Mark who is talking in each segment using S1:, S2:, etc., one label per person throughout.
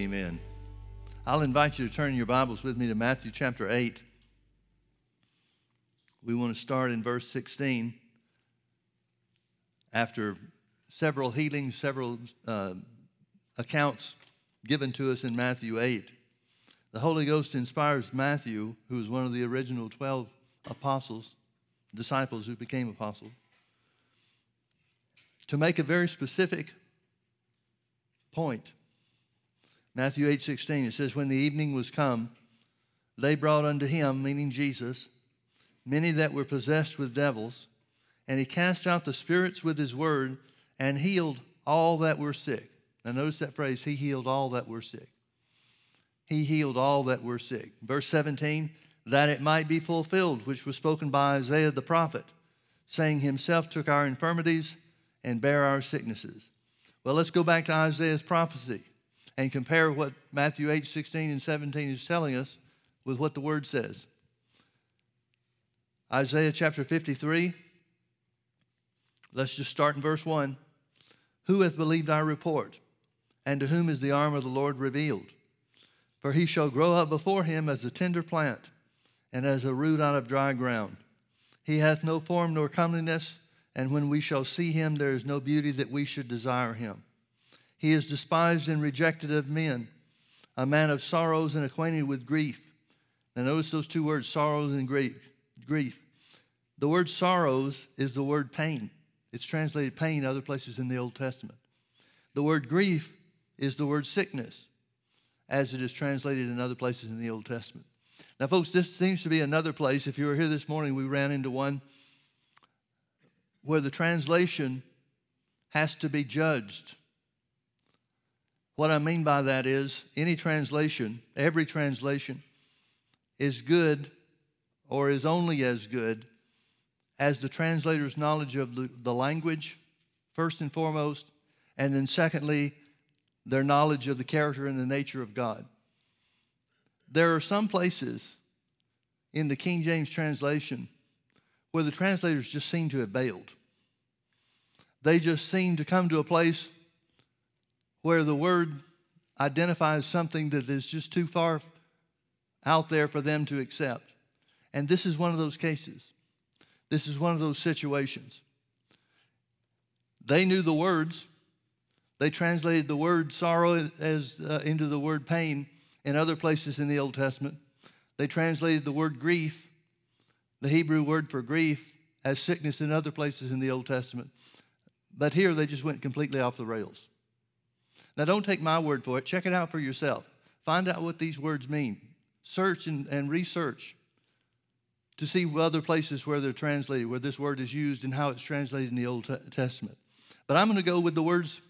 S1: Amen. I'll invite you to turn your Bibles with me to Matthew chapter 8. We want to start in verse 16. After several healings, several uh, accounts given to us in Matthew 8, the Holy Ghost inspires Matthew, who was one of the original 12 apostles, disciples who became apostles, to make a very specific point. Matthew 8 16, it says, When the evening was come, they brought unto him, meaning Jesus, many that were possessed with devils, and he cast out the spirits with his word and healed all that were sick. Now, notice that phrase, he healed all that were sick. He healed all that were sick. Verse 17, that it might be fulfilled, which was spoken by Isaiah the prophet, saying, Himself took our infirmities and bare our sicknesses. Well, let's go back to Isaiah's prophecy and compare what Matthew 8, 16, and 17 is telling us with what the Word says. Isaiah chapter 53, let's just start in verse 1. Who hath believed our report? And to whom is the arm of the Lord revealed? For he shall grow up before him as a tender plant, and as a root out of dry ground. He hath no form nor comeliness, and when we shall see him, there is no beauty that we should desire him. He is despised and rejected of men, a man of sorrows and acquainted with grief. Now, notice those two words, sorrows and grief. grief. The word sorrows is the word pain. It's translated pain other places in the Old Testament. The word grief is the word sickness, as it is translated in other places in the Old Testament. Now, folks, this seems to be another place. If you were here this morning, we ran into one where the translation has to be judged. What I mean by that is any translation, every translation, is good or is only as good as the translator's knowledge of the, the language, first and foremost, and then secondly, their knowledge of the character and the nature of God. There are some places in the King James translation where the translators just seem to have bailed. They just seem to come to a place where the word identifies something that is just too far out there for them to accept. And this is one of those cases. This is one of those situations. They knew the words. They translated the word sorrow as uh, into the word pain in other places in the Old Testament. They translated the word grief, the Hebrew word for grief, as sickness in other places in the Old Testament. But here they just went completely off the rails. Now, don't take my word for it. Check it out for yourself. Find out what these words mean. Search and, and research to see other places where they're translated, where this word is used, and how it's translated in the Old Testament. But I'm going to go with the words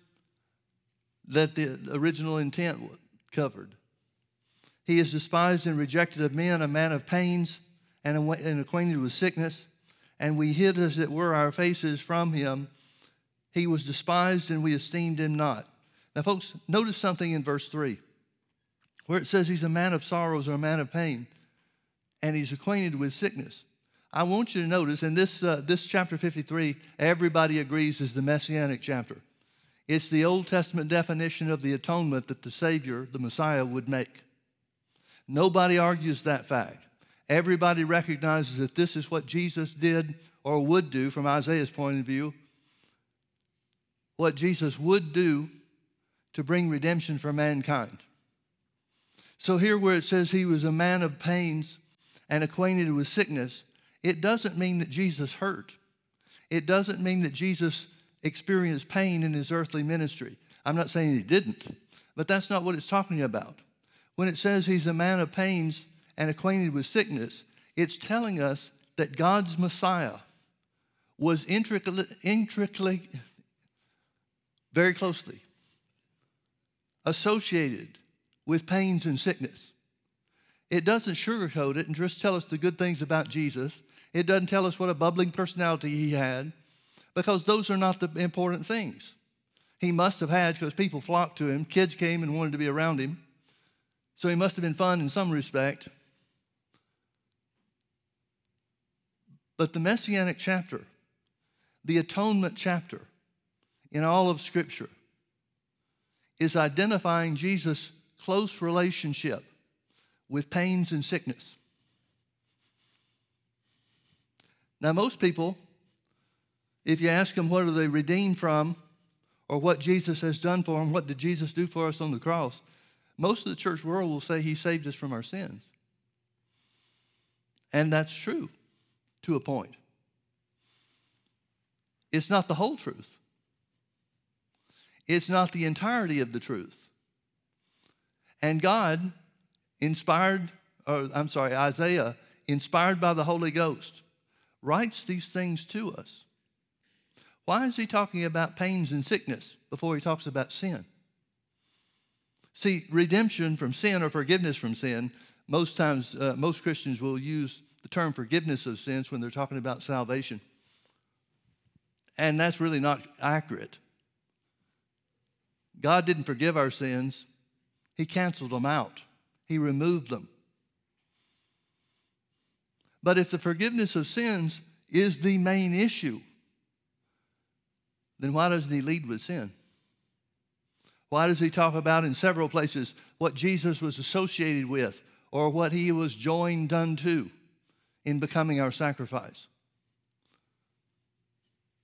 S1: that the original intent covered. He is despised and rejected of men, a man of pains and acquainted with sickness, and we hid as it were our faces from him. He was despised and we esteemed him not. Now, folks, notice something in verse 3 where it says he's a man of sorrows or a man of pain and he's acquainted with sickness. I want you to notice in this, uh, this chapter 53, everybody agrees is the messianic chapter. It's the Old Testament definition of the atonement that the Savior, the Messiah, would make. Nobody argues that fact. Everybody recognizes that this is what Jesus did or would do from Isaiah's point of view. What Jesus would do to bring redemption for mankind. So, here where it says he was a man of pains and acquainted with sickness, it doesn't mean that Jesus hurt. It doesn't mean that Jesus experienced pain in his earthly ministry. I'm not saying he didn't, but that's not what it's talking about. When it says he's a man of pains and acquainted with sickness, it's telling us that God's Messiah was intricately, intricately very closely associated with pains and sickness. It doesn't sugarcoat it and just tell us the good things about Jesus. It doesn't tell us what a bubbling personality he had, because those are not the important things. He must have had because people flocked to him. Kids came and wanted to be around him. So he must have been fun in some respect. But the Messianic chapter, the atonement chapter in all of Scripture, is identifying Jesus close relationship with pains and sickness. Now, most people, if you ask them what are they redeemed from or what Jesus has done for them, what did Jesus do for us on the cross, most of the church world will say he saved us from our sins. And that's true to a point. It's not the whole truth. It's not the entirety of the truth. And God inspired, or I'm sorry, Isaiah, inspired by the Holy Ghost, writes these things to us. Why is he talking about pains and sickness before he talks about sin? See, redemption from sin or forgiveness from sin, most times, uh, most Christians will use the term forgiveness of sins when they're talking about salvation. And that's really not accurate. God didn't forgive our sins, He canceled them out, He removed them. But if the forgiveness of sins is the main issue, then why doesn't He lead with sin? Why does He talk about in several places what Jesus was associated with or what He was joined unto in becoming our sacrifice?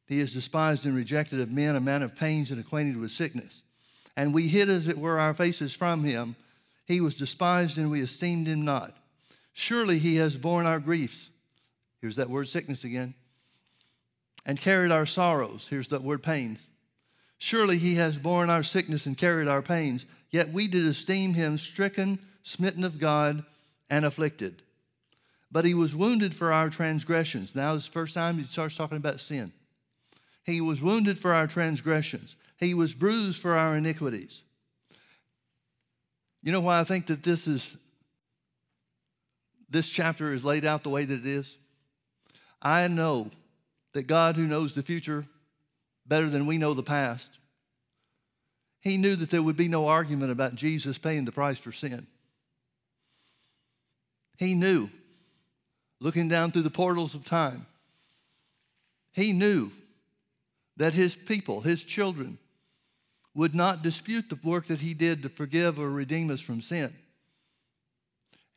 S1: He is despised and rejected of men, a man of pains and acquainted with sickness. And we hid, as it were, our faces from him. He was despised, and we esteemed him not. Surely he has borne our griefs. Here's that word sickness again. And carried our sorrows. Here's that word pains. Surely he has borne our sickness and carried our pains. Yet we did esteem him stricken, smitten of God, and afflicted. But he was wounded for our transgressions. Now, this is the first time he starts talking about sin. He was wounded for our transgressions, He was bruised for our iniquities. You know why I think that this is this chapter is laid out the way that it is? I know that God, who knows the future better than we know the past, He knew that there would be no argument about Jesus paying the price for sin. He knew, looking down through the portals of time, He knew that his people, his children, would not dispute the work that he did to forgive or redeem us from sin.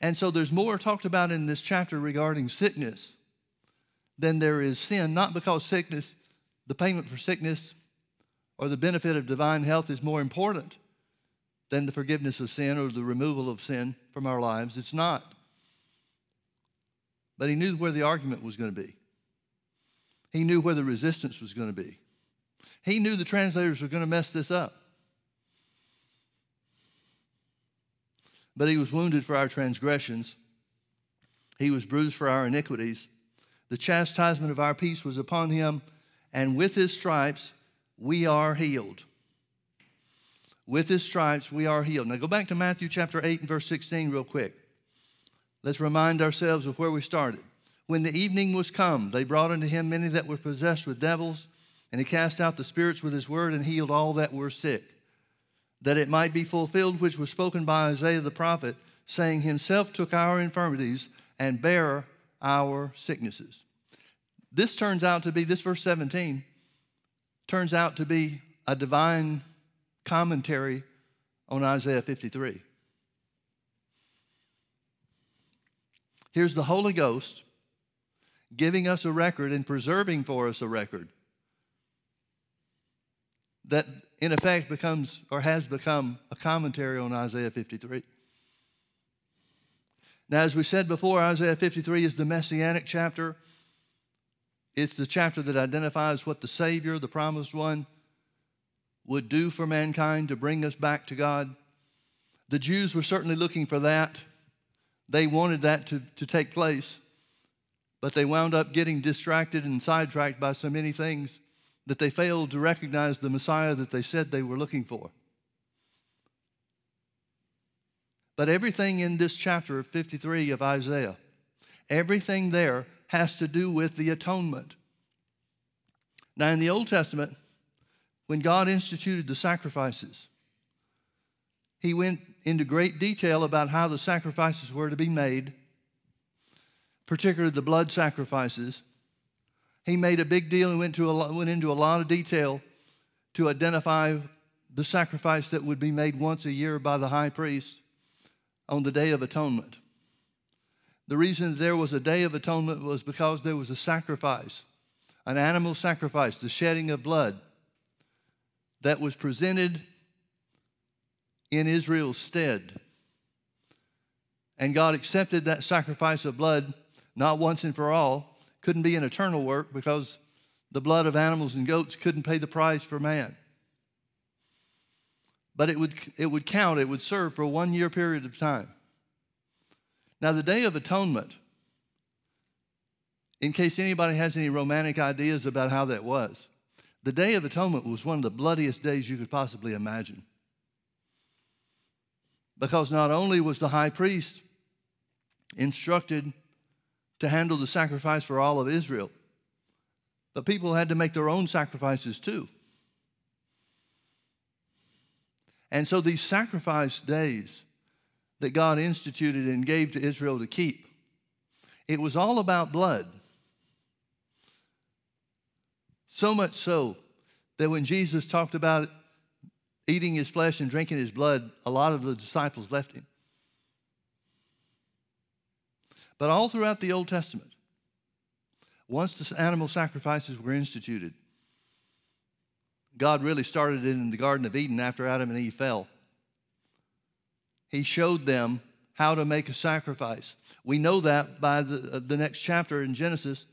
S1: And so there's more talked about in this chapter regarding sickness than there is sin, not because sickness, the payment for sickness or the benefit of divine health is more important than the forgiveness of sin or the removal of sin from our lives. It's not. But he knew where the argument was going to be, he knew where the resistance was going to be. He knew the translators were going to mess this up. But he was wounded for our transgressions, he was bruised for our iniquities. The chastisement of our peace was upon him, and with his stripes we are healed. With his stripes we are healed. Now go back to Matthew chapter 8 and verse 16 real quick. Let's remind ourselves of where we started. When the evening was come, they brought unto him many that were possessed with devils and he cast out the spirits with his word and healed all that were sick, that it might be fulfilled which was spoken by Isaiah the prophet, saying, Himself took our infirmities and bare our sicknesses. This turns out to be, this verse 17 turns out to be a divine commentary on Isaiah 53. Here's the Holy Ghost giving us a record and preserving for us a record that in effect becomes or has become a commentary on Isaiah 53. Now, as we said before, Isaiah 53 is the messianic chapter. It's the chapter that identifies what the Savior, the promised one, would do for mankind to bring us back to God. The Jews were certainly looking for that. They wanted that to, to take place, but they wound up getting distracted and sidetracked by so many things that they failed to recognize the Messiah that they said they were looking for. But everything in this chapter of 53 of Isaiah, everything there has to do with the atonement. Now, in the Old Testament, when God instituted the sacrifices, he went into great detail about how the sacrifices were to be made, particularly the blood sacrifices. He made a big deal and went, to a, went into a lot of detail to identify the sacrifice that would be made once a year by the high priest on the Day of Atonement. The reason there was a Day of Atonement was because there was a sacrifice, an animal sacrifice, the shedding of blood that was presented in Israel's stead. And God accepted that sacrifice of blood not once and for all. Couldn't be an eternal work because the blood of animals and goats couldn't pay the price for man. But it would, it would count, it would serve for a one year period of time. Now, the Day of Atonement, in case anybody has any romantic ideas about how that was, the Day of Atonement was one of the bloodiest days you could possibly imagine. Because not only was the high priest instructed to handle the sacrifice for all of Israel, but people had to make their own sacrifices too. And so these sacrifice days that God instituted and gave to Israel to keep, it was all about blood. So much so that when Jesus talked about eating his flesh and drinking his blood, a lot of the disciples left him. But all throughout the Old Testament, once the animal sacrifices were instituted, God really started it in the Garden of Eden after Adam and Eve fell. He showed them how to make a sacrifice. We know that by the, uh, the next chapter in Genesis,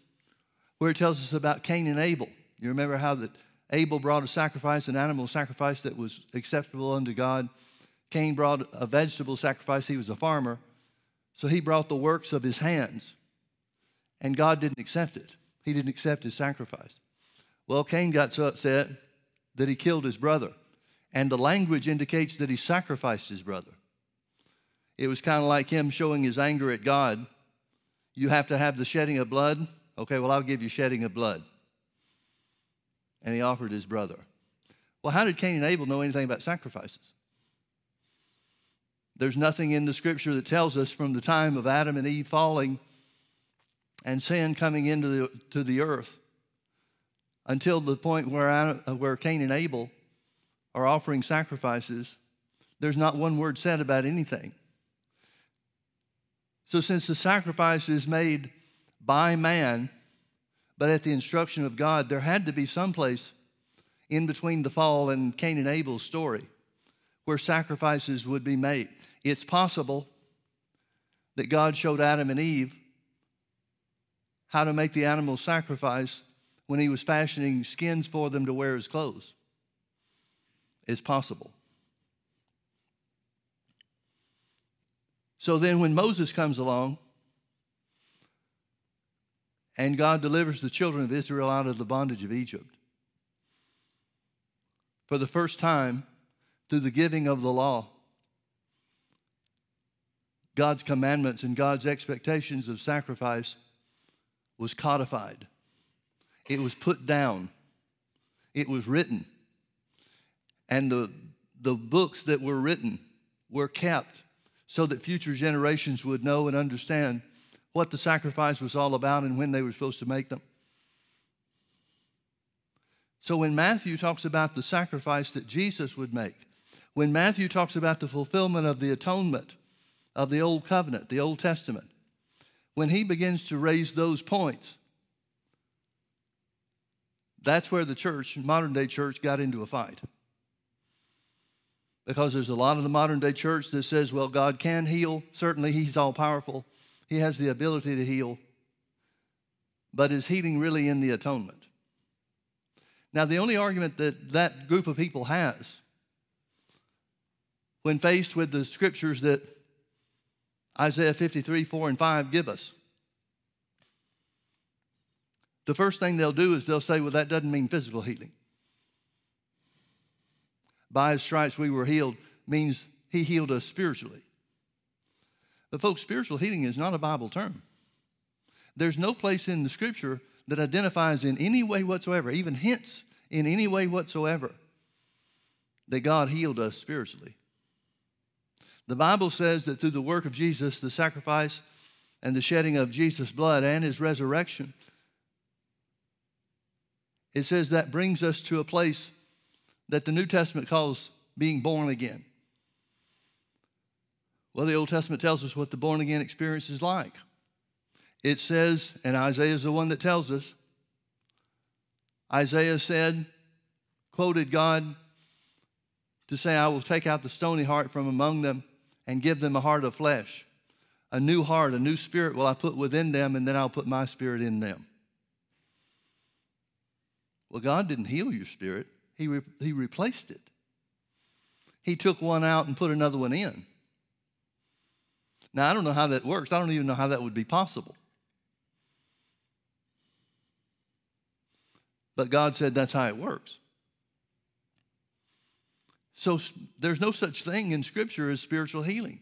S1: where it tells us about Cain and Abel. You remember how that Abel brought a sacrifice, an animal sacrifice that was acceptable unto God. Cain brought a vegetable sacrifice. He was a farmer. So he brought the works of his hands. And God didn't accept it. He didn't accept his sacrifice. Well, Cain got so upset that he killed his brother. And the language indicates that he sacrificed his brother. It was kind of like him showing his anger at God. You have to have the shedding of blood. Okay, well, I'll give you shedding of blood. And he offered his brother. Well, how did Cain and Abel know anything about sacrifices? There's nothing in the scripture that tells us from the time of Adam and Eve falling and sin coming into the, to the earth until the point where, Adam, uh, where Cain and Abel are offering sacrifices. There's not one word said about anything. So, since the sacrifice is made by man, but at the instruction of God, there had to be some place in between the fall and Cain and Abel's story where sacrifices would be made. It's possible that God showed Adam and Eve how to make the animal sacrifice when he was fashioning skins for them to wear as clothes. It's possible. So then, when Moses comes along and God delivers the children of Israel out of the bondage of Egypt, for the first time, through the giving of the law, God's commandments and God's expectations of sacrifice was codified. It was put down. It was written. And the, the books that were written were kept so that future generations would know and understand what the sacrifice was all about and when they were supposed to make them. So when Matthew talks about the sacrifice that Jesus would make, when Matthew talks about the fulfillment of the atonement of the Old Covenant, the Old Testament, when he begins to raise those points, that's where the church, modern day church, got into a fight because there's a lot of the modern day church that says, well, God can heal. Certainly, He's all powerful, He has the ability to heal. But is healing really in the atonement? Now, the only argument that that group of people has when faced with the scriptures that Isaiah 53, 4, and 5 give us, the first thing they'll do is they'll say, well, that doesn't mean physical healing by his stripes we were healed means he healed us spiritually. But, folks, spiritual healing is not a Bible term. There's no place in the scripture that identifies in any way whatsoever, even hints in any way whatsoever, that God healed us spiritually. The Bible says that through the work of Jesus, the sacrifice and the shedding of Jesus' blood and his resurrection, it says that brings us to a place that the New Testament calls being born again? Well, the Old Testament tells us what the born again experience is like. It says, and Isaiah is the one that tells us, Isaiah said, quoted God to say, I will take out the stony heart from among them and give them a heart of flesh. A new heart, a new spirit will I put within them, and then I'll put my spirit in them. Well, God didn't heal your spirit, He, re- he replaced it. He took one out and put another one in. Now, I don't know how that works. I don't even know how that would be possible. But God said that's how it works. So there's no such thing in Scripture as spiritual healing.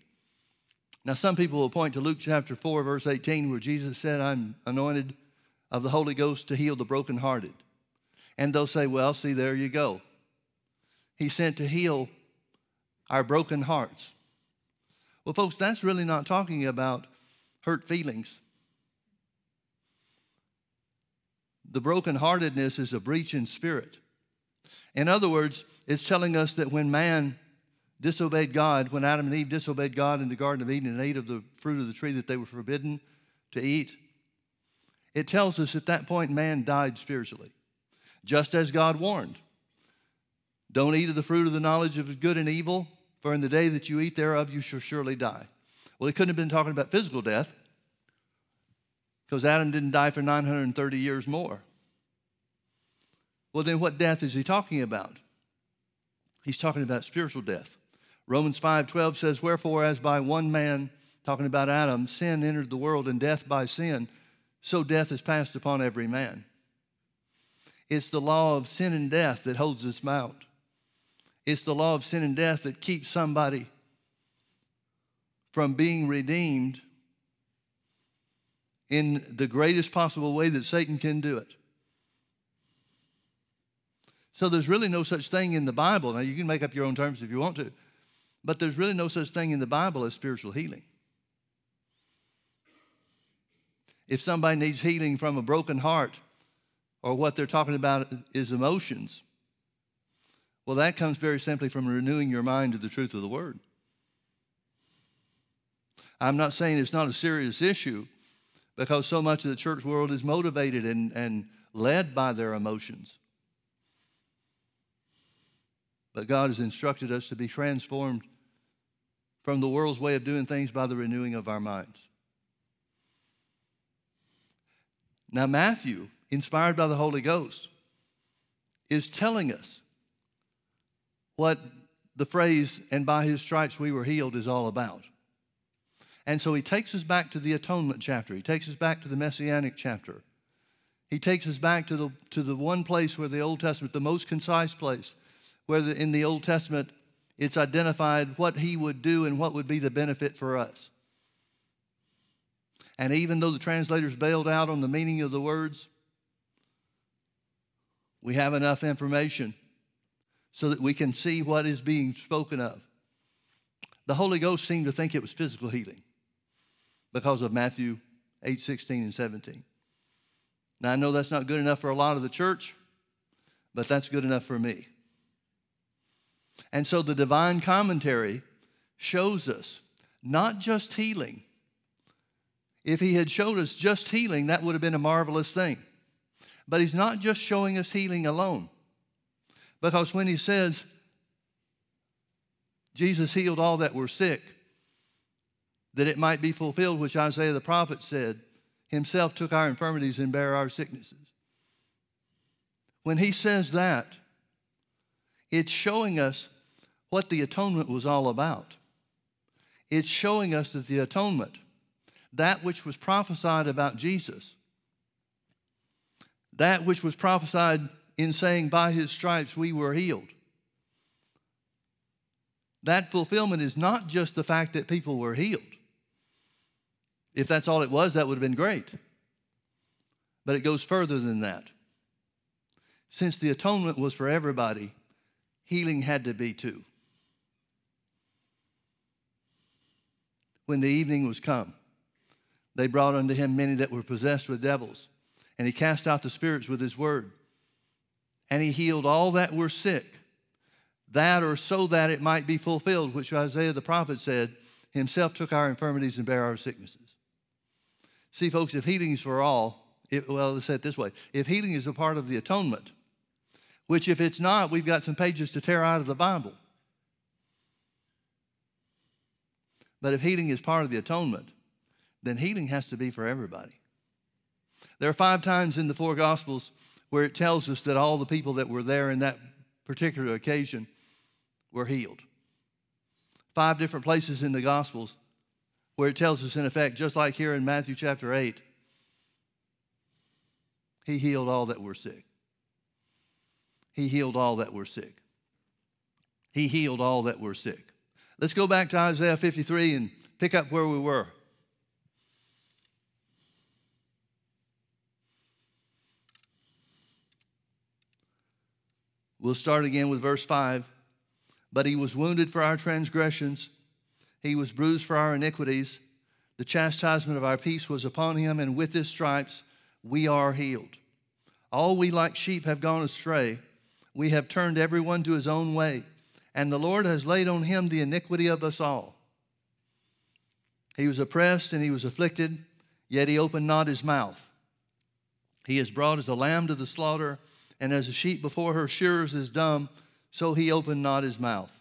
S1: Now, some people will point to Luke chapter 4, verse 18, where Jesus said, I'm anointed of the Holy Ghost to heal the brokenhearted. And they'll say, Well, see, there you go. He's sent to heal our broken hearts. Well, folks, that's really not talking about hurt feelings. The brokenheartedness is a breach in spirit. In other words, it's telling us that when man disobeyed God, when Adam and Eve disobeyed God in the Garden of Eden and ate of the fruit of the tree that they were forbidden to eat, it tells us at that point man died spiritually, just as God warned. Don't eat of the fruit of the knowledge of good and evil, for in the day that you eat thereof you shall surely die. Well, he couldn't have been talking about physical death because Adam didn't die for 930 years more. Well, then what death is he talking about? He's talking about spiritual death. Romans 5:12 says, "Wherefore as by one man, talking about Adam, sin entered the world and death by sin, so death is passed upon every man." It's the law of sin and death that holds us bound. It's the law of sin and death that keeps somebody from being redeemed in the greatest possible way that Satan can do it. So there's really no such thing in the Bible. Now, you can make up your own terms if you want to, but there's really no such thing in the Bible as spiritual healing. If somebody needs healing from a broken heart, or what they're talking about is emotions, well, that comes very simply from renewing your mind to the truth of the Word. I'm not saying it's not a serious issue because so much of the church world is motivated and, and led by their emotions. But God has instructed us to be transformed from the world's way of doing things by the renewing of our minds. Now, Matthew, inspired by the Holy Ghost, is telling us what the phrase, and by his stripes we were healed, is all about. And so he takes us back to the atonement chapter. He takes us back to the messianic chapter. He takes us back to the, to the one place where the Old Testament, the most concise place, where in the Old Testament it's identified what he would do and what would be the benefit for us. And even though the translators bailed out on the meaning of the words, we have enough information so that we can see what is being spoken of. The Holy Ghost seemed to think it was physical healing because of Matthew 8 16 and 17. Now, I know that's not good enough for a lot of the church, but that's good enough for me. And so the divine commentary shows us not just healing. If he had showed us just healing, that would have been a marvelous thing. But he's not just showing us healing alone. Because when he says, Jesus healed all that were sick, that it might be fulfilled, which Isaiah the prophet said, Himself took our infirmities and bare our sicknesses. When he says that, it's showing us what the atonement was all about. It's showing us that the atonement, that which was prophesied about Jesus, that which was prophesied in saying, By his stripes we were healed. That fulfillment is not just the fact that people were healed. If that's all it was, that would have been great. But it goes further than that. Since the atonement was for everybody, healing had to be too. When the evening was come, they brought unto him many that were possessed with devils, and he cast out the spirits with his word. And he healed all that were sick, that or so that it might be fulfilled, which Isaiah the prophet said, Himself took our infirmities and bare our sicknesses. See, folks, if healing is for all, it, well, let's say it this way if healing is a part of the atonement, which if it's not, we've got some pages to tear out of the Bible. But if healing is part of the atonement, then healing has to be for everybody. There are five times in the four Gospels where it tells us that all the people that were there in that particular occasion were healed. Five different places in the Gospels where it tells us, in effect, just like here in Matthew chapter 8, he healed all that were sick. He healed all that were sick. He healed all that were sick. Let's go back to Isaiah 53 and pick up where we were. We'll start again with verse 5. But he was wounded for our transgressions, he was bruised for our iniquities. The chastisement of our peace was upon him, and with his stripes we are healed. All we like sheep have gone astray. We have turned everyone to his own way, and the Lord has laid on him the iniquity of us all. He was oppressed and he was afflicted, yet he opened not his mouth. He is brought as a lamb to the slaughter and as a sheep before her shearers is dumb, so he opened not his mouth.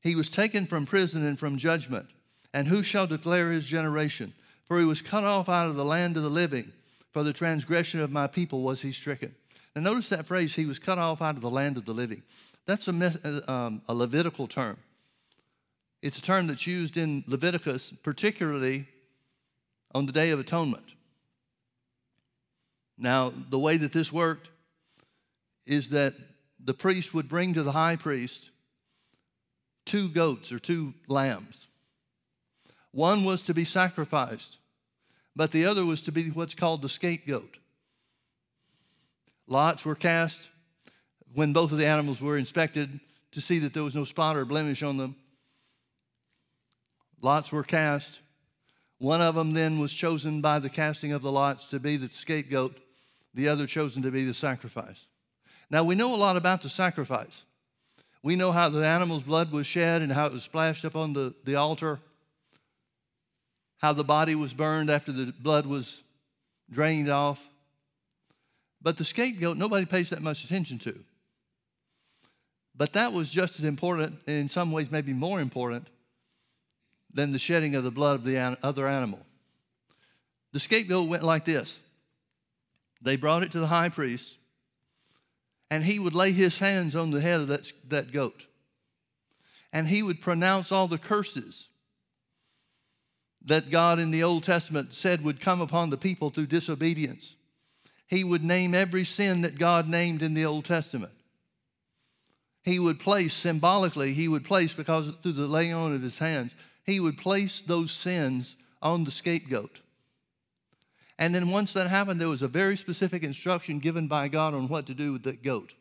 S1: He was taken from prison and from judgment. And who shall declare his generation? For he was cut off out of the land of the living. For the transgression of my people was he stricken. And notice that phrase, he was cut off out of the land of the living. That's a, uh, um, a Levitical term. It's a term that's used in Leviticus, particularly on the Day of Atonement. Now, the way that this worked is that the priest would bring to the high priest two goats or two lambs. One was to be sacrificed, but the other was to be what's called the scapegoat. Lots were cast when both of the animals were inspected to see that there was no spot or blemish on them. Lots were cast. One of them then was chosen by the casting of the lots to be the scapegoat, the other chosen to be the sacrifice. Now, we know a lot about the sacrifice. We know how the animal's blood was shed and how it was splashed up on the, the altar, how the body was burned after the blood was drained off. But the scapegoat, nobody pays that much attention to. But that was just as important, in some ways, maybe more important, than the shedding of the blood of the other animal. The scapegoat went like this they brought it to the high priest, and he would lay his hands on the head of that, that goat. And he would pronounce all the curses that God in the Old Testament said would come upon the people through disobedience. He would name every sin that God named in the Old Testament. He would place symbolically, he would place, because through the laying on of his hands, he would place those sins on the scapegoat. And then once that happened, there was a very specific instruction given by God on what to do with that goat.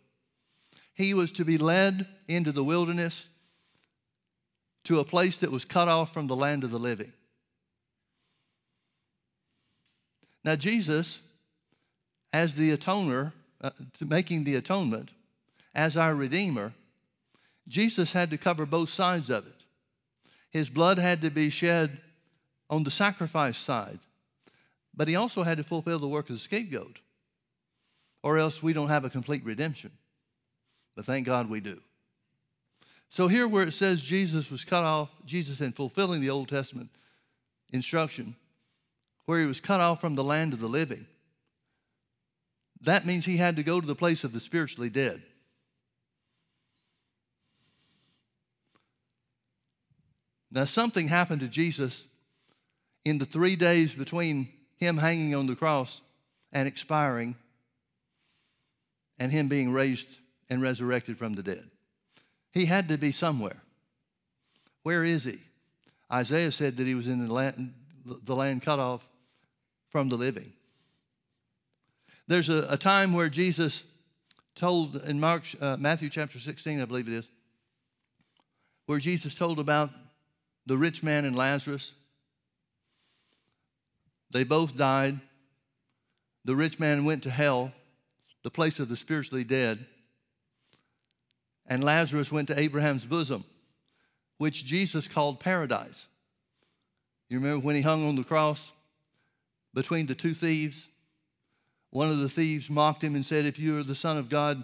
S1: He was to be led into the wilderness to a place that was cut off from the land of the living. Now, Jesus, as the atoner, uh, making the atonement, as our Redeemer, Jesus had to cover both sides of it. His blood had to be shed on the sacrifice side. But he also had to fulfill the work of the scapegoat, or else we don't have a complete redemption. But thank God we do. So here where it says Jesus was cut off, Jesus in fulfilling the Old Testament instruction, where he was cut off from the land of the living, that means he had to go to the place of the spiritually dead. Now, something happened to Jesus in the three days between him hanging on the cross and expiring, and him being raised and resurrected from the dead. He had to be somewhere. Where is he? Isaiah said that he was in the land, the land cut off from the living. There's a, a time where Jesus told in Mark, uh, Matthew chapter 16, I believe it is, where Jesus told about the rich man and Lazarus they both died. The rich man went to hell, the place of the spiritually dead. and Lazarus went to Abraham's bosom, which Jesus called paradise. You remember when he hung on the cross between the two thieves? One of the thieves mocked him and said, If you are the Son of God,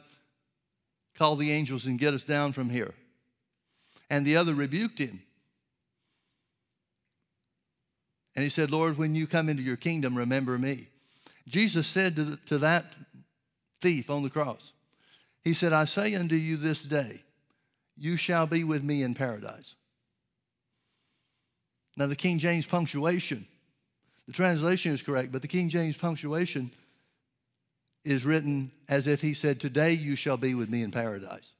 S1: call the angels and get us down from here. And the other rebuked him. And he said, Lord, when you come into your kingdom, remember me. Jesus said to, the, to that thief on the cross, He said, I say unto you this day, you shall be with me in paradise. Now, the King James punctuation, the translation is correct, but the King James punctuation is written as if he said, Today you shall be with me in paradise.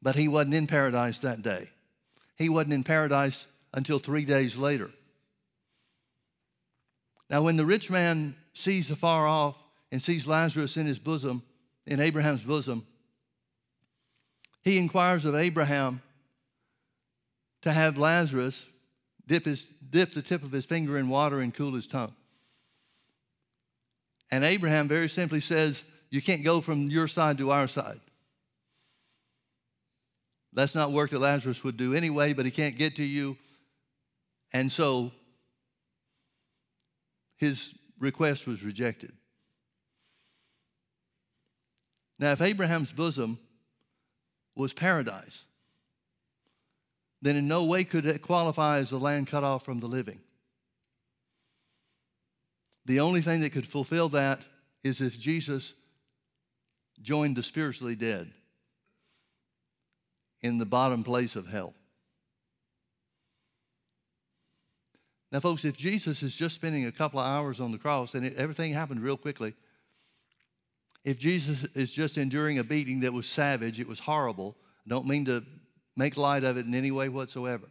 S1: But he wasn't in paradise that day. He wasn't in paradise until three days later. Now, when the rich man sees afar off and sees Lazarus in his bosom, in Abraham's bosom, he inquires of Abraham to have Lazarus dip, his, dip the tip of his finger in water and cool his tongue. And Abraham very simply says, You can't go from your side to our side. That's not work that Lazarus would do anyway, but he can't get to you. And so his request was rejected. Now, if Abraham's bosom was paradise, then in no way could it qualify as a land cut off from the living. The only thing that could fulfill that is if Jesus joined the spiritually dead in the bottom place of hell. Now, folks, if Jesus is just spending a couple of hours on the cross and it, everything happened real quickly, if Jesus is just enduring a beating that was savage, it was horrible, I don't mean to make light of it in any way whatsoever.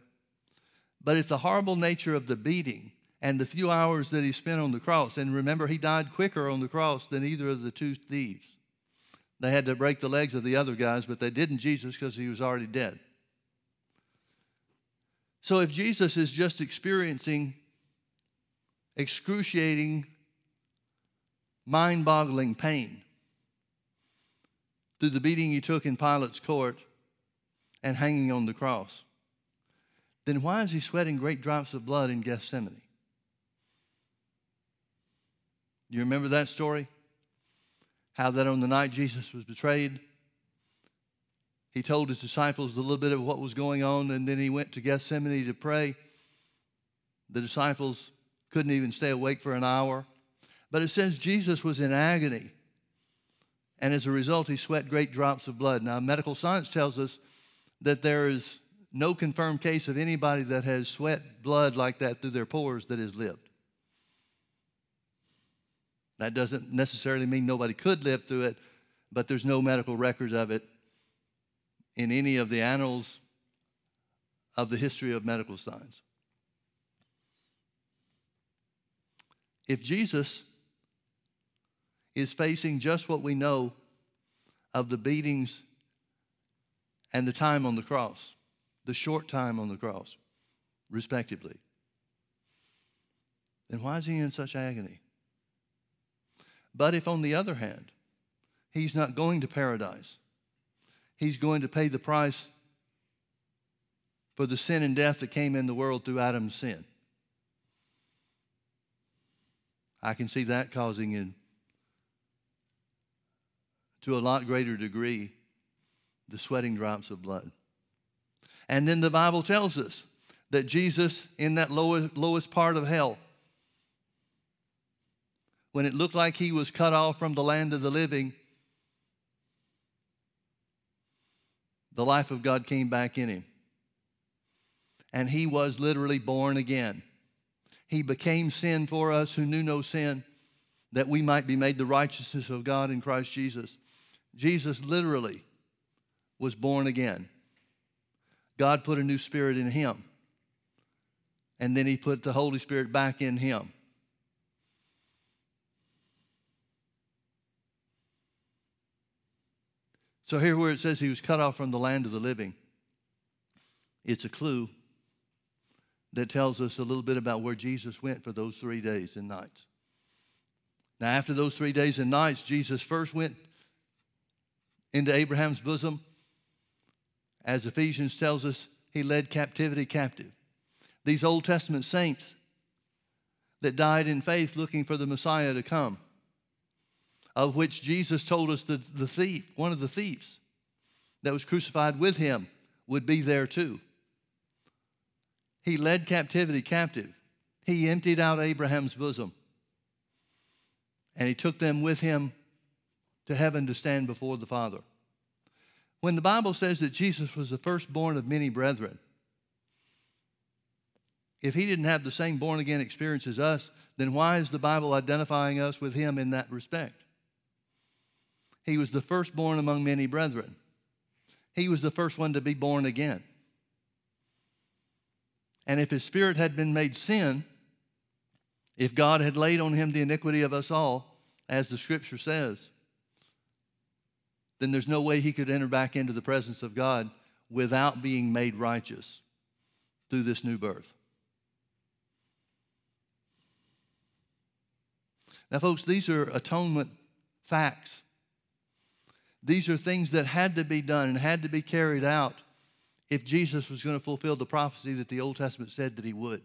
S1: But it's the horrible nature of the beating and the few hours that he spent on the cross. And remember, he died quicker on the cross than either of the two thieves. They had to break the legs of the other guys, but they didn't Jesus because he was already dead. So if Jesus is just experiencing excruciating, mind boggling pain through the beating he took in Pilate's court and hanging on the cross, then why is he sweating great drops of blood in Gethsemane? Do you remember that story? How that on the night Jesus was betrayed, he told his disciples a little bit of what was going on, and then he went to Gethsemane to pray. The disciples couldn't even stay awake for an hour. But it says Jesus was in agony, and as a result, he sweat great drops of blood. Now, medical science tells us that there is no confirmed case of anybody that has sweat blood like that through their pores that has lived. That doesn't necessarily mean nobody could live through it, but there's no medical records of it in any of the annals of the history of medical science. If Jesus is facing just what we know of the beatings and the time on the cross, the short time on the cross, respectively, then why is he in such agony? But if, on the other hand, he's not going to paradise, he's going to pay the price for the sin and death that came in the world through Adam's sin. I can see that causing in to a lot greater degree the sweating drops of blood. And then the Bible tells us that Jesus, in that lowest, lowest part of hell, when it looked like he was cut off from the land of the living, the life of God came back in him. And he was literally born again. He became sin for us who knew no sin, that we might be made the righteousness of God in Christ Jesus. Jesus literally was born again. God put a new spirit in him. And then he put the Holy Spirit back in him. So, here where it says he was cut off from the land of the living, it's a clue that tells us a little bit about where Jesus went for those three days and nights. Now, after those three days and nights, Jesus first went into Abraham's bosom As Ephesians tells us, he led captivity captive. These Old Testament saints that died in faith looking for the Messiah to come, of which Jesus told us that the thief, one of the thieves that was crucified with him, would be there too. He led captivity captive. He emptied out Abraham's bosom. And he took them with him to heaven to stand before the Father. When the Bible says that Jesus was the firstborn of many brethren, if he didn't have the same born again experience as us, then why is the Bible identifying us with him in that respect? He was the firstborn among many brethren. He was the first one to be born again. And if his spirit had been made sin, if God had laid on him the iniquity of us all, as the scripture says, then there's no way he could enter back into the presence of God without being made righteous through this new birth. Now, folks, these are atonement facts. These are things that had to be done and had to be carried out if Jesus was going to fulfill the prophecy that the Old Testament said that he would.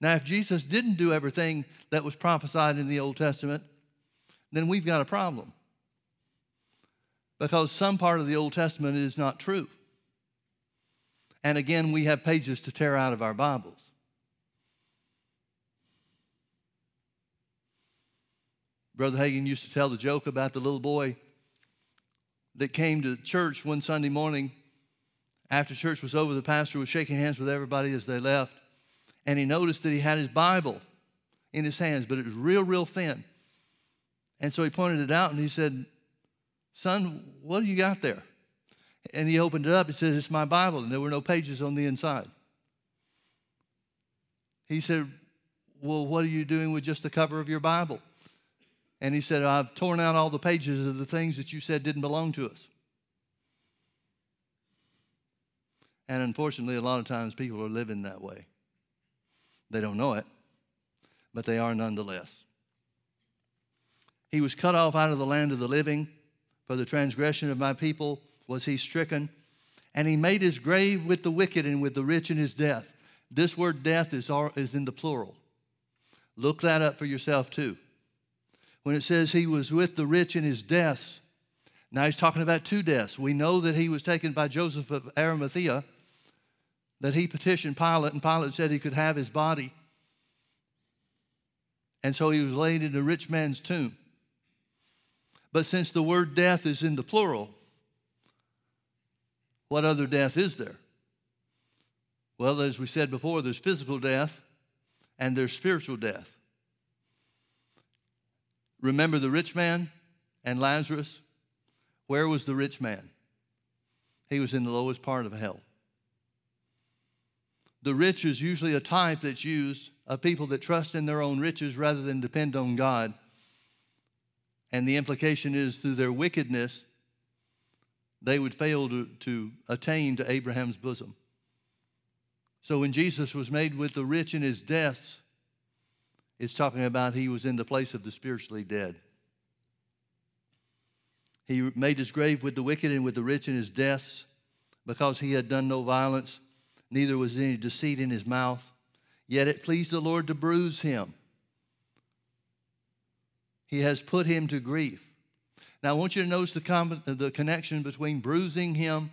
S1: Now, if Jesus didn't do everything that was prophesied in the Old Testament, then we've got a problem. Because some part of the Old Testament is not true. And again, we have pages to tear out of our Bibles. Brother Hagin used to tell the joke about the little boy that came to church one Sunday morning after church was over. The pastor was shaking hands with everybody as they left, and he noticed that he had his Bible in his hands, but it was real, real thin. And so he pointed it out and he said, Son, what do you got there? And he opened it up. He said, It's my Bible. And there were no pages on the inside. He said, Well, what are you doing with just the cover of your Bible? And he said, I've torn out all the pages of the things that you said didn't belong to us. And unfortunately, a lot of times people are living that way. They don't know it, but they are nonetheless. He was cut off out of the land of the living. For the transgression of my people was he stricken. And he made his grave with the wicked and with the rich in his death. This word death is, is in the plural. Look that up for yourself too when it says he was with the rich in his deaths. Now he's talking about two deaths. We know that he was taken by Joseph of Arimathea, that he petitioned Pilate, and Pilate said he could have his body. And so he was laid in a rich man's tomb. But since the word death is in the plural, what other death is there? Well, as we said before, there's physical death and there's spiritual death. Remember the rich man and Lazarus? Where was the rich man? He was in the lowest part of hell. The rich is usually a type that's used of people that trust in their own riches rather than depend on God. And the implication is through their wickedness, they would fail to, to attain to Abraham's bosom. So when Jesus was made with the rich in his deaths, it's talking about he was in the place of the spiritually dead. He made his grave with the wicked and with the rich in his deaths because he had done no violence, neither was any deceit in his mouth. Yet it pleased the Lord to bruise him. He has put him to grief. Now, I want you to notice the, com- the connection between bruising him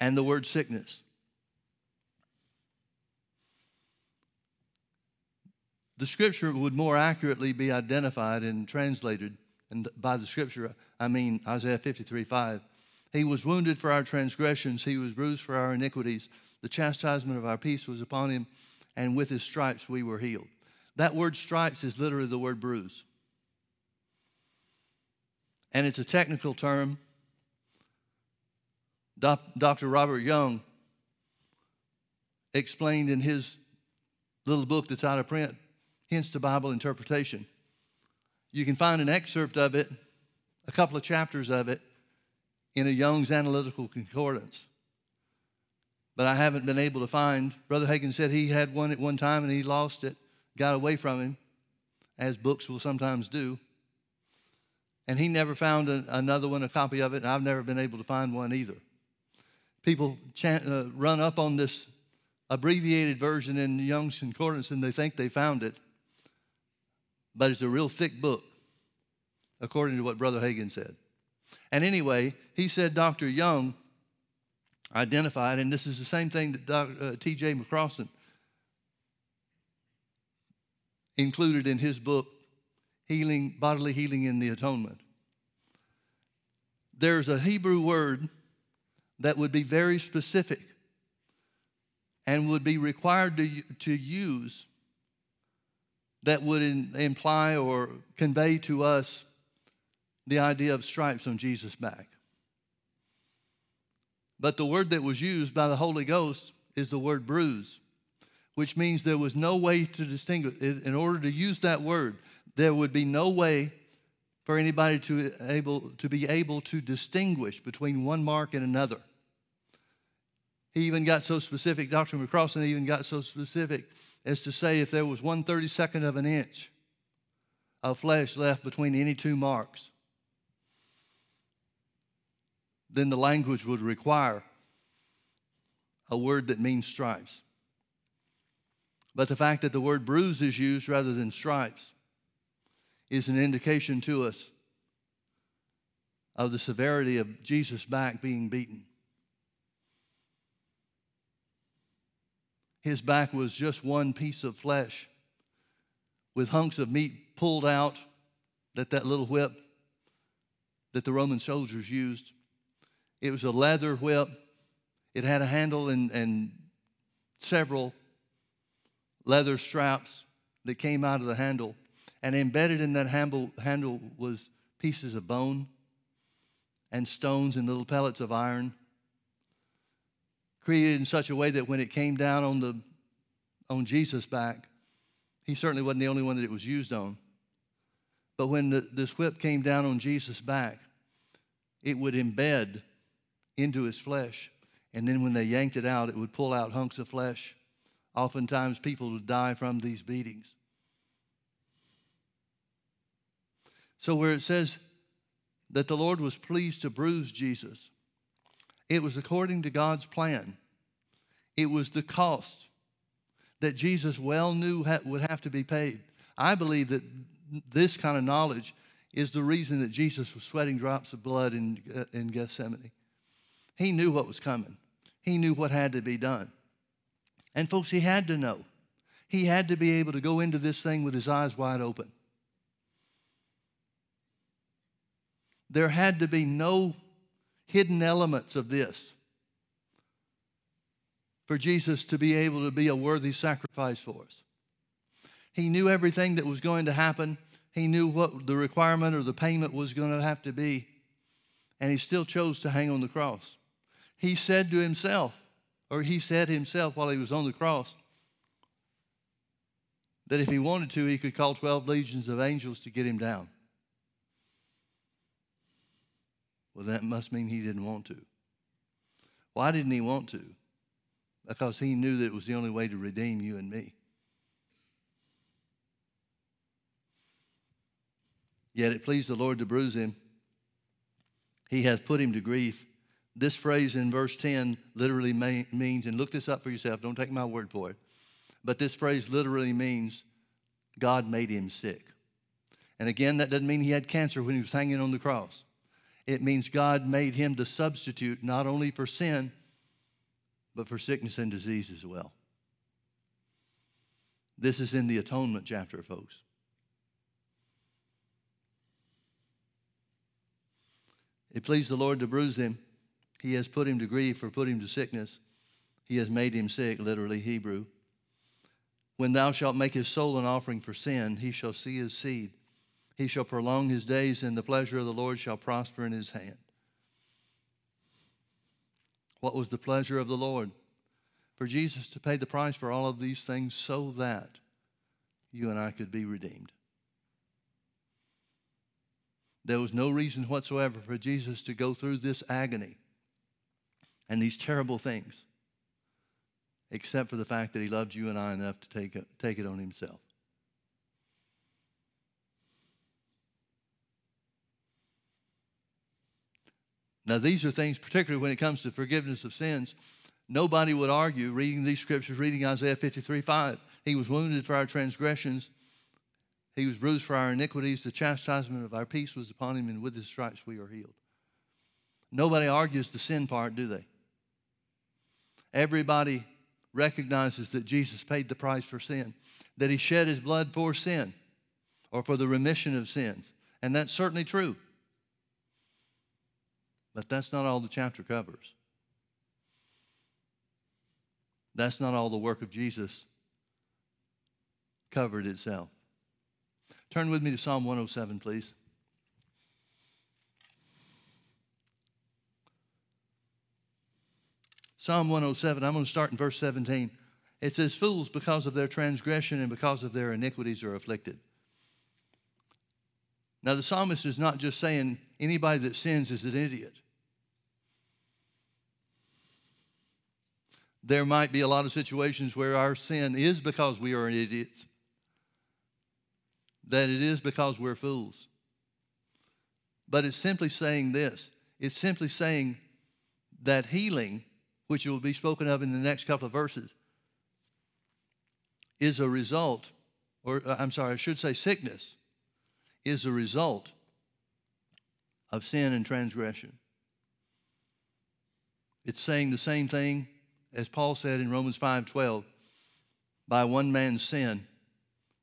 S1: and the word sickness. The scripture would more accurately be identified and translated. And by the scripture, I mean Isaiah 53 5. He was wounded for our transgressions, he was bruised for our iniquities. The chastisement of our peace was upon him, and with his stripes we were healed. That word stripes is literally the word bruise. And it's a technical term. Dr. Robert Young explained in his little book that's out of print Hints the Bible interpretation. You can find an excerpt of it, a couple of chapters of it, in a Young's Analytical Concordance. But I haven't been able to find. Brother Hagin said he had one at one time and he lost it, got away from him, as books will sometimes do. And he never found another one, a copy of it, and I've never been able to find one either. People chant, uh, run up on this abbreviated version in Young's Concordance and they think they found it, but it's a real thick book, according to what Brother Hagin said. And anyway, he said Dr. Young identified, and this is the same thing that Dr., uh, T.J. McCrossan included in his book, Healing, Bodily Healing in the Atonement. There's a Hebrew word that would be very specific and would be required to, to use that would in, imply or convey to us the idea of stripes on Jesus' back. But the word that was used by the Holy Ghost is the word bruise, which means there was no way to distinguish. In order to use that word, there would be no way for anybody to, able, to be able to distinguish between one mark and another. He even got so specific, Dr. McCrossan even got so specific as to say if there was one thirty second of an inch of flesh left between any two marks, then the language would require a word that means stripes. But the fact that the word bruise is used rather than stripes is an indication to us of the severity of Jesus' back being beaten. His back was just one piece of flesh with hunks of meat pulled out that that little whip that the Roman soldiers used. It was a leather whip. It had a handle and, and several leather straps that came out of the handle. And embedded in that handle, handle was pieces of bone and stones and little pellets of iron created in such a way that when it came down on, the, on Jesus' back, he certainly wasn't the only one that it was used on. But when the, this whip came down on Jesus' back, it would embed into his flesh. And then when they yanked it out, it would pull out hunks of flesh. Oftentimes, people would die from these beatings. So, where it says that the Lord was pleased to bruise Jesus, it was according to God's plan. It was the cost that Jesus well knew would have to be paid. I believe that this kind of knowledge is the reason that Jesus was sweating drops of blood in, uh, in Gethsemane. He knew what was coming, he knew what had to be done. And, folks, he had to know. He had to be able to go into this thing with his eyes wide open. There had to be no hidden elements of this for Jesus to be able to be a worthy sacrifice for us. He knew everything that was going to happen. He knew what the requirement or the payment was going to have to be. And he still chose to hang on the cross. He said to himself, or he said himself while he was on the cross, that if he wanted to, he could call 12 legions of angels to get him down. Well, that must mean he didn't want to. Why didn't he want to? Because he knew that it was the only way to redeem you and me. Yet it pleased the Lord to bruise him. He hath put him to grief. This phrase in verse 10 literally means, and look this up for yourself, don't take my word for it, but this phrase literally means God made him sick. And again, that doesn't mean he had cancer when he was hanging on the cross. It means God made him the substitute not only for sin, but for sickness and disease as well. This is in the atonement chapter, folks. It pleased the Lord to bruise him. He has put him to grief or put him to sickness. He has made him sick, literally Hebrew. When thou shalt make his soul an offering for sin, he shall see his seed. He shall prolong his days, and the pleasure of the Lord shall prosper in his hand. What was the pleasure of the Lord? For Jesus to pay the price for all of these things so that you and I could be redeemed. There was no reason whatsoever for Jesus to go through this agony and these terrible things except for the fact that he loved you and I enough to take it, take it on himself. Now, these are things, particularly when it comes to forgiveness of sins, nobody would argue reading these scriptures, reading Isaiah 53 5. He was wounded for our transgressions, he was bruised for our iniquities. The chastisement of our peace was upon him, and with his stripes we are healed. Nobody argues the sin part, do they? Everybody recognizes that Jesus paid the price for sin, that he shed his blood for sin or for the remission of sins. And that's certainly true. But that's not all the chapter covers. That's not all the work of Jesus covered itself. Turn with me to Psalm 107, please. Psalm 107, I'm going to start in verse 17. It says, Fools, because of their transgression and because of their iniquities, are afflicted. Now, the psalmist is not just saying anybody that sins is an idiot. There might be a lot of situations where our sin is because we are idiots that it is because we're fools. But it's simply saying this it's simply saying that healing, which will be spoken of in the next couple of verses, is a result, or uh, I'm sorry, I should say sickness, is a result of sin and transgression. It's saying the same thing as Paul said in Romans 5:12, by one man's sin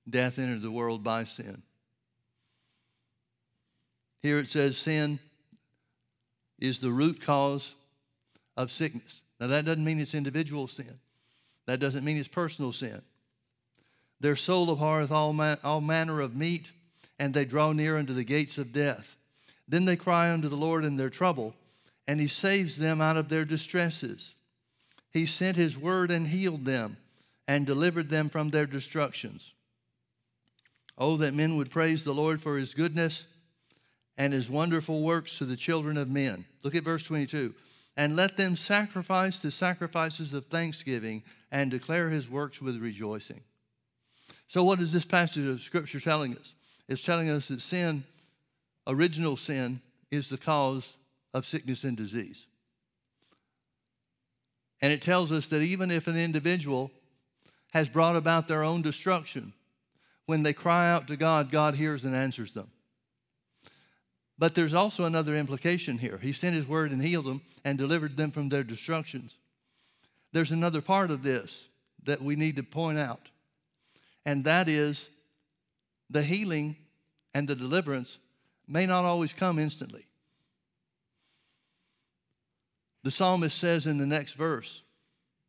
S1: death entered the world by sin. Here it says sin is the root cause of sickness. Now, that doesn't mean it's individual sin, that doesn't mean it's personal sin. Their soul abhorreth all, man, all manner of meat, and they draw near unto the gates of death. Then they cry unto the Lord in their trouble, and he saves them out of their distresses. He sent his word and healed them, and delivered them from their destructions. Oh, that men would praise the Lord for his goodness and his wonderful works to the children of men. Look at verse 22. And let them sacrifice the sacrifices of thanksgiving and declare his works with rejoicing. So, what is this passage of Scripture telling us? It's telling us that sin, original sin, is the cause of sickness and disease. And it tells us that even if an individual has brought about their own destruction, when they cry out to God, God hears and answers them. But there's also another implication here. He sent his word and healed them and delivered them from their destructions. There's another part of this that we need to point out, and that is the healing and the deliverance may not always come instantly. The psalmist says in the next verse,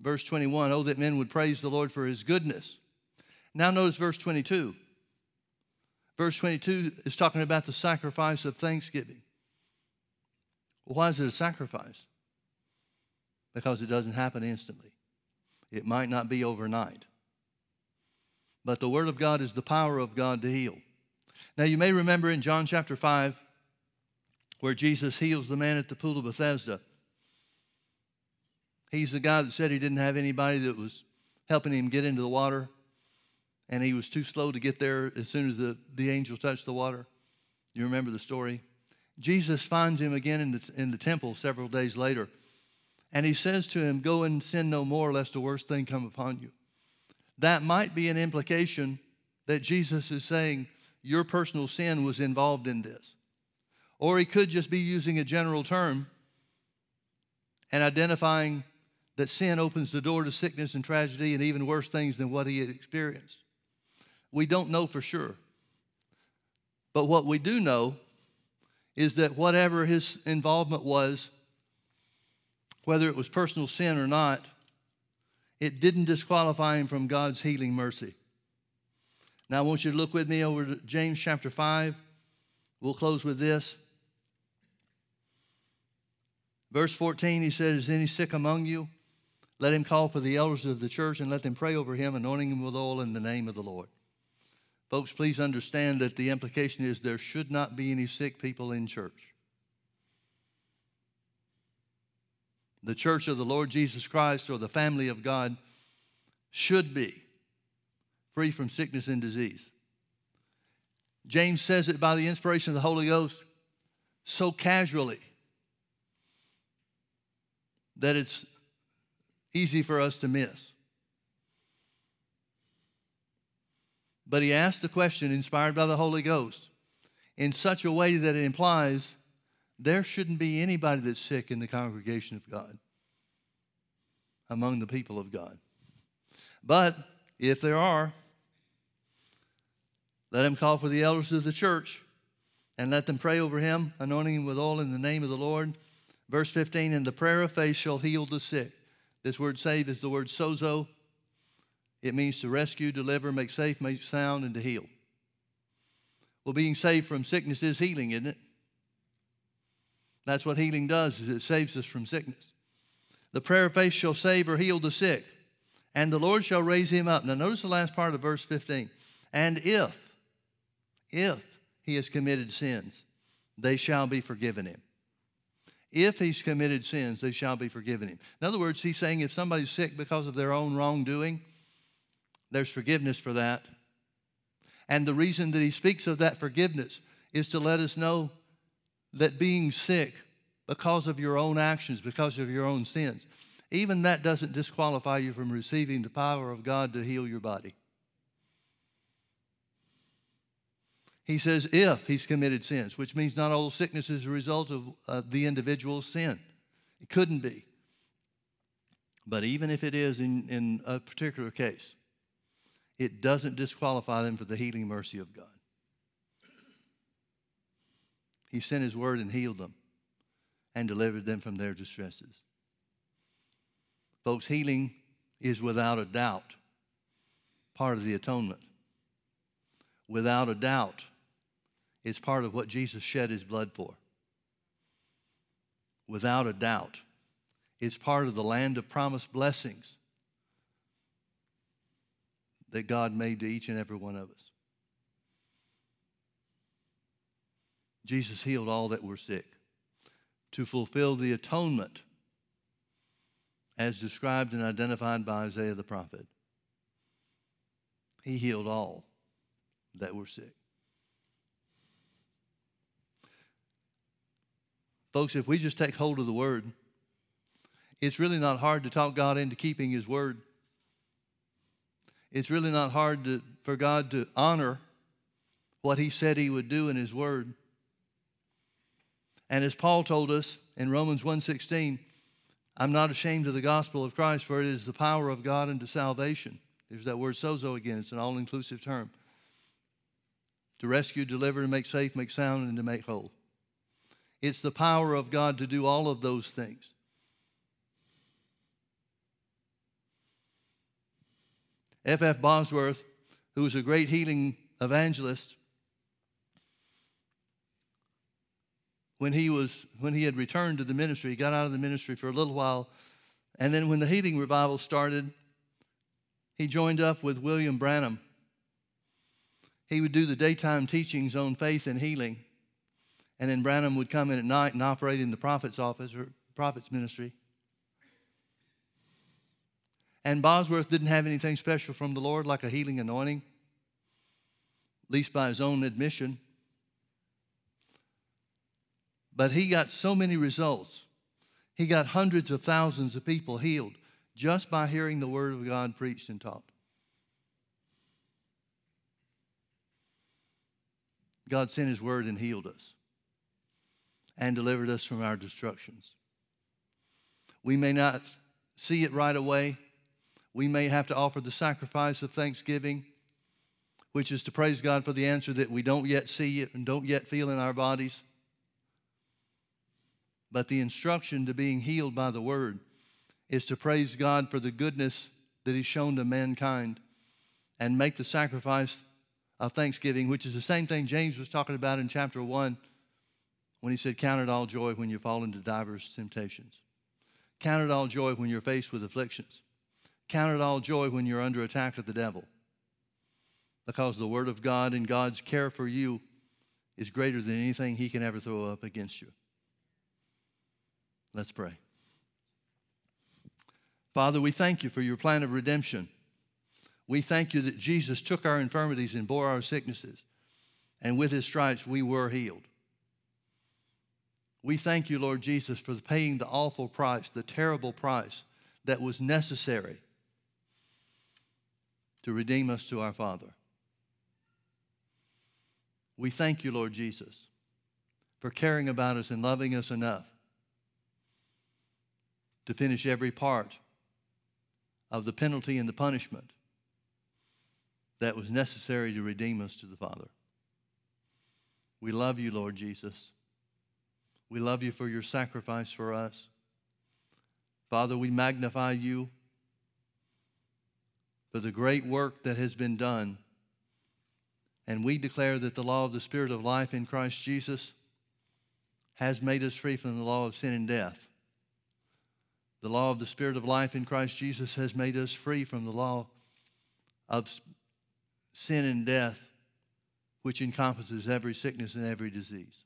S1: verse 21, Oh, that men would praise the Lord for his goodness now, notice verse 22. Verse 22 is talking about the sacrifice of thanksgiving. Why is it a sacrifice? Because it doesn't happen instantly, it might not be overnight. But the Word of God is the power of God to heal. Now, you may remember in John chapter 5, where Jesus heals the man at the pool of Bethesda. He's the guy that said he didn't have anybody that was helping him get into the water and he was too slow to get there as soon as the, the angel touched the water. You remember the story? Jesus finds him again in the, in the temple several days later, and he says to him, Go and sin no more, lest a worse thing come upon you. That might be an implication that Jesus is saying your personal sin was involved in this. Or he could just be using a general term and identifying that sin opens the door to sickness and tragedy and even worse things than what he had experienced. We don't know for sure. But what we do know is that whatever his involvement was, whether it was personal sin or not, it didn't disqualify him from God's healing mercy. Now, I want you to look with me over to James chapter 5. We'll close with this. Verse 14, he says, Is any sick among you? Let him call for the elders of the church and let them pray over him, anointing him with oil in the name of the Lord. Folks, please understand that the implication is there should not be any sick people in church. The church of the Lord Jesus Christ or the family of God should be free from sickness and disease. James says it by the inspiration of the Holy Ghost so casually that it's easy for us to miss. But he asked the question, inspired by the Holy Ghost, in such a way that it implies there shouldn't be anybody that's sick in the congregation of God, among the people of God. But if there are, let him call for the elders of the church and let them pray over him, anointing him with oil in the name of the Lord. Verse 15, and the prayer of faith shall heal the sick. This word save is the word sozo. It means to rescue, deliver, make safe, make sound, and to heal. Well, being saved from sickness is healing, isn't it? That's what healing does, is it saves us from sickness. The prayer of faith shall save or heal the sick, and the Lord shall raise him up. Now notice the last part of verse 15. And if, if he has committed sins, they shall be forgiven him. If he's committed sins, they shall be forgiven him. In other words, he's saying if somebody's sick because of their own wrongdoing, there's forgiveness for that. And the reason that he speaks of that forgiveness is to let us know that being sick because of your own actions, because of your own sins, even that doesn't disqualify you from receiving the power of God to heal your body. He says, if he's committed sins, which means not all sickness is a result of uh, the individual's sin. It couldn't be. But even if it is in, in a particular case, it doesn't disqualify them for the healing mercy of God. He sent his word and healed them and delivered them from their distresses. Folks, healing is without a doubt part of the atonement. Without a doubt, it's part of what Jesus shed his blood for. Without a doubt. It's part of the land of promised blessings that God made to each and every one of us. Jesus healed all that were sick to fulfill the atonement as described and identified by Isaiah the prophet. He healed all that were sick. Folks, if we just take hold of the word, it's really not hard to talk God into keeping his word. It's really not hard to, for God to honor what he said he would do in his word. And as Paul told us in Romans 1:16, I'm not ashamed of the gospel of Christ, for it is the power of God unto salvation. There's that word sozo again. It's an all-inclusive term. To rescue, deliver, to make safe, make sound, and to make whole. It's the power of God to do all of those things. F. F. Bosworth, who was a great healing evangelist, when he was when he had returned to the ministry, he got out of the ministry for a little while, and then when the healing revival started, he joined up with William Branham. He would do the daytime teachings on faith and healing. And then Branham would come in at night and operate in the prophet's office or prophet's ministry. And Bosworth didn't have anything special from the Lord, like a healing anointing, at least by his own admission. But he got so many results. He got hundreds of thousands of people healed just by hearing the word of God preached and taught. God sent his word and healed us and delivered us from our destructions. We may not see it right away. We may have to offer the sacrifice of thanksgiving, which is to praise God for the answer that we don't yet see it and don't yet feel in our bodies. But the instruction to being healed by the word is to praise God for the goodness that He's shown to mankind and make the sacrifice of thanksgiving, which is the same thing James was talking about in chapter 1 when he said, Count it all joy when you fall into divers temptations. Count it all joy when you're faced with afflictions. Count it all joy when you're under attack of the devil. Because the Word of God and God's care for you is greater than anything He can ever throw up against you. Let's pray. Father, we thank you for your plan of redemption. We thank you that Jesus took our infirmities and bore our sicknesses, and with his stripes we were healed. We thank you, Lord Jesus, for paying the awful price, the terrible price that was necessary to redeem us to our Father. We thank you, Lord Jesus, for caring about us and loving us enough to finish every part of the penalty and the punishment that was necessary to redeem us to the Father. We love you, Lord Jesus. We love you for your sacrifice for us. Father, we magnify you for the great work that has been done. And we declare that the law of the Spirit of life in Christ Jesus has made us free from the law of sin and death. The law of the Spirit of life in Christ Jesus has made us free from the law of sin and death, which encompasses every sickness and every disease.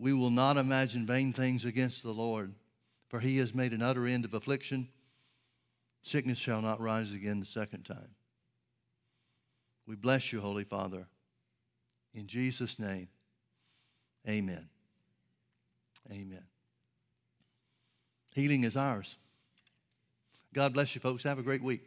S1: We will not imagine vain things against the Lord, for he has made an utter end of affliction. Sickness shall not rise again the second time. We bless you, Holy Father. In Jesus' name, amen. Amen. Healing is ours. God bless you, folks. Have a great week.